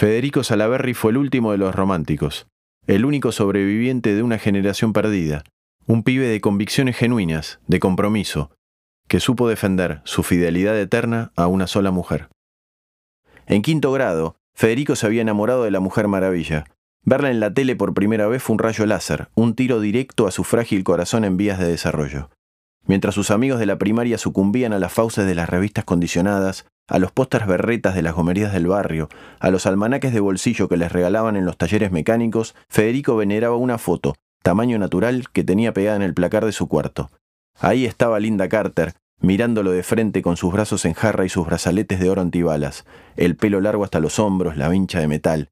Federico Salaberry fue el último de los románticos, el único sobreviviente de una generación perdida, un pibe de convicciones genuinas, de compromiso, que supo defender su fidelidad eterna a una sola mujer. En quinto grado, Federico se había enamorado de la Mujer Maravilla. Verla en la tele por primera vez fue un rayo láser, un tiro directo a su frágil corazón en vías de desarrollo. Mientras sus amigos de la primaria sucumbían a las fauces de las revistas condicionadas, a los pósters berretas de las gomerías del barrio, a los almanaques de bolsillo que les regalaban en los talleres mecánicos, Federico veneraba una foto, tamaño natural, que tenía pegada en el placar de su cuarto. Ahí estaba Linda Carter, mirándolo de frente con sus brazos en jarra y sus brazaletes de oro antibalas, el pelo largo hasta los hombros, la vincha de metal.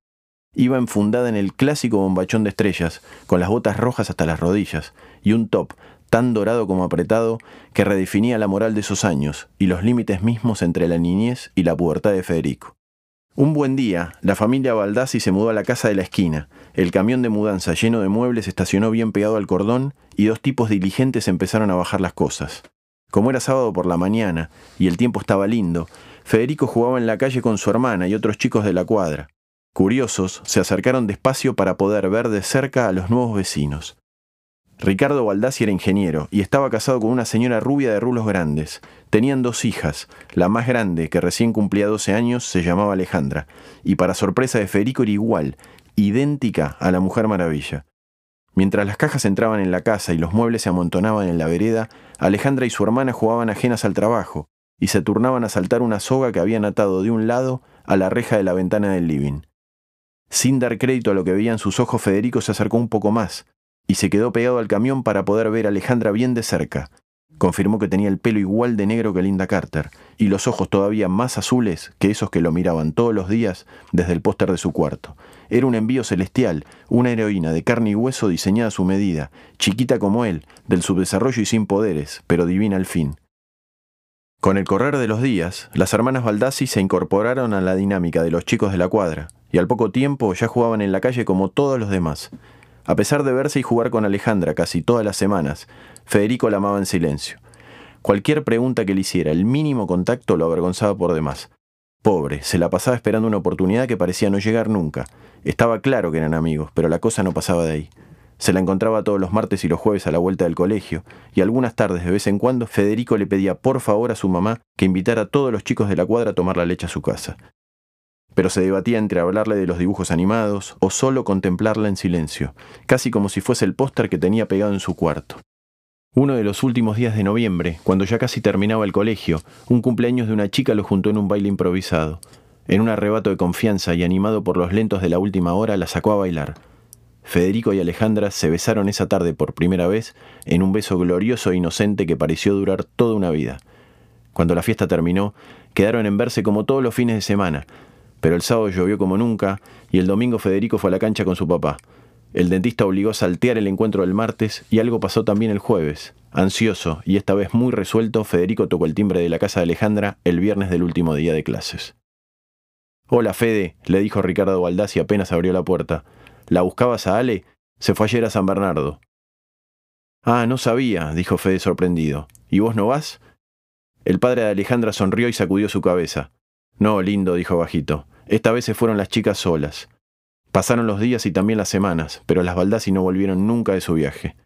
Iba enfundada en el clásico bombachón de estrellas, con las botas rojas hasta las rodillas, y un top tan dorado como apretado que redefinía la moral de esos años y los límites mismos entre la niñez y la pubertad de Federico. Un buen día, la familia Baldassi se mudó a la casa de la esquina. El camión de mudanza lleno de muebles estacionó bien pegado al cordón y dos tipos diligentes empezaron a bajar las cosas. Como era sábado por la mañana y el tiempo estaba lindo, Federico jugaba en la calle con su hermana y otros chicos de la cuadra. Curiosos, se acercaron despacio para poder ver de cerca a los nuevos vecinos. Ricardo Baldassi era ingeniero y estaba casado con una señora rubia de rulos grandes. Tenían dos hijas. La más grande, que recién cumplía 12 años, se llamaba Alejandra, y para sorpresa de Federico era igual, idéntica a la Mujer Maravilla. Mientras las cajas entraban en la casa y los muebles se amontonaban en la vereda, Alejandra y su hermana jugaban ajenas al trabajo y se turnaban a saltar una soga que habían atado de un lado a la reja de la ventana del living. Sin dar crédito a lo que veían sus ojos, Federico se acercó un poco más y se quedó pegado al camión para poder ver a Alejandra bien de cerca. Confirmó que tenía el pelo igual de negro que Linda Carter y los ojos todavía más azules que esos que lo miraban todos los días desde el póster de su cuarto. Era un envío celestial, una heroína de carne y hueso diseñada a su medida, chiquita como él, del subdesarrollo y sin poderes, pero divina al fin. Con el correr de los días, las hermanas Baldassi se incorporaron a la dinámica de los chicos de la cuadra, y al poco tiempo ya jugaban en la calle como todos los demás. A pesar de verse y jugar con Alejandra casi todas las semanas, Federico la amaba en silencio. Cualquier pregunta que le hiciera, el mínimo contacto lo avergonzaba por demás. Pobre, se la pasaba esperando una oportunidad que parecía no llegar nunca. Estaba claro que eran amigos, pero la cosa no pasaba de ahí. Se la encontraba todos los martes y los jueves a la vuelta del colegio, y algunas tardes de vez en cuando Federico le pedía por favor a su mamá que invitara a todos los chicos de la cuadra a tomar la leche a su casa pero se debatía entre hablarle de los dibujos animados o solo contemplarla en silencio, casi como si fuese el póster que tenía pegado en su cuarto. Uno de los últimos días de noviembre, cuando ya casi terminaba el colegio, un cumpleaños de una chica lo juntó en un baile improvisado. En un arrebato de confianza y animado por los lentos de la última hora, la sacó a bailar. Federico y Alejandra se besaron esa tarde por primera vez en un beso glorioso e inocente que pareció durar toda una vida. Cuando la fiesta terminó, quedaron en verse como todos los fines de semana, pero el sábado llovió como nunca y el domingo Federico fue a la cancha con su papá. El dentista obligó a saltear el encuentro del martes y algo pasó también el jueves. Ansioso y esta vez muy resuelto, Federico tocó el timbre de la casa de Alejandra el viernes del último día de clases. Hola Fede, le dijo Ricardo Baldassi apenas abrió la puerta. ¿La buscabas a Ale? Se fue ayer a San Bernardo. Ah, no sabía, dijo Fede sorprendido. ¿Y vos no vas? El padre de Alejandra sonrió y sacudió su cabeza. No, lindo, dijo bajito. Esta vez se fueron las chicas solas. Pasaron los días y también las semanas, pero las Baldassi no volvieron nunca de su viaje.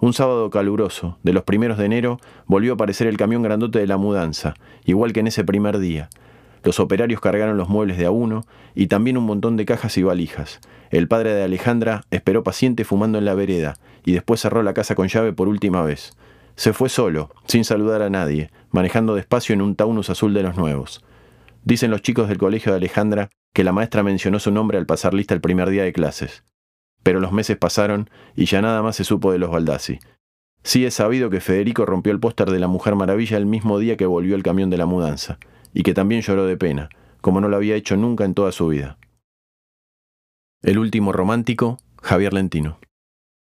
Un sábado caluroso, de los primeros de enero, volvió a aparecer el camión grandote de la mudanza, igual que en ese primer día. Los operarios cargaron los muebles de a uno y también un montón de cajas y valijas. El padre de Alejandra esperó paciente fumando en la vereda y después cerró la casa con llave por última vez. Se fue solo, sin saludar a nadie, manejando despacio en un Taunus azul de los nuevos. Dicen los chicos del colegio de Alejandra que la maestra mencionó su nombre al pasar lista el primer día de clases. Pero los meses pasaron y ya nada más se supo de los Baldassi. Sí es sabido que Federico rompió el póster de la Mujer Maravilla el mismo día que volvió el camión de la mudanza, y que también lloró de pena, como no lo había hecho nunca en toda su vida. El último romántico, Javier Lentino.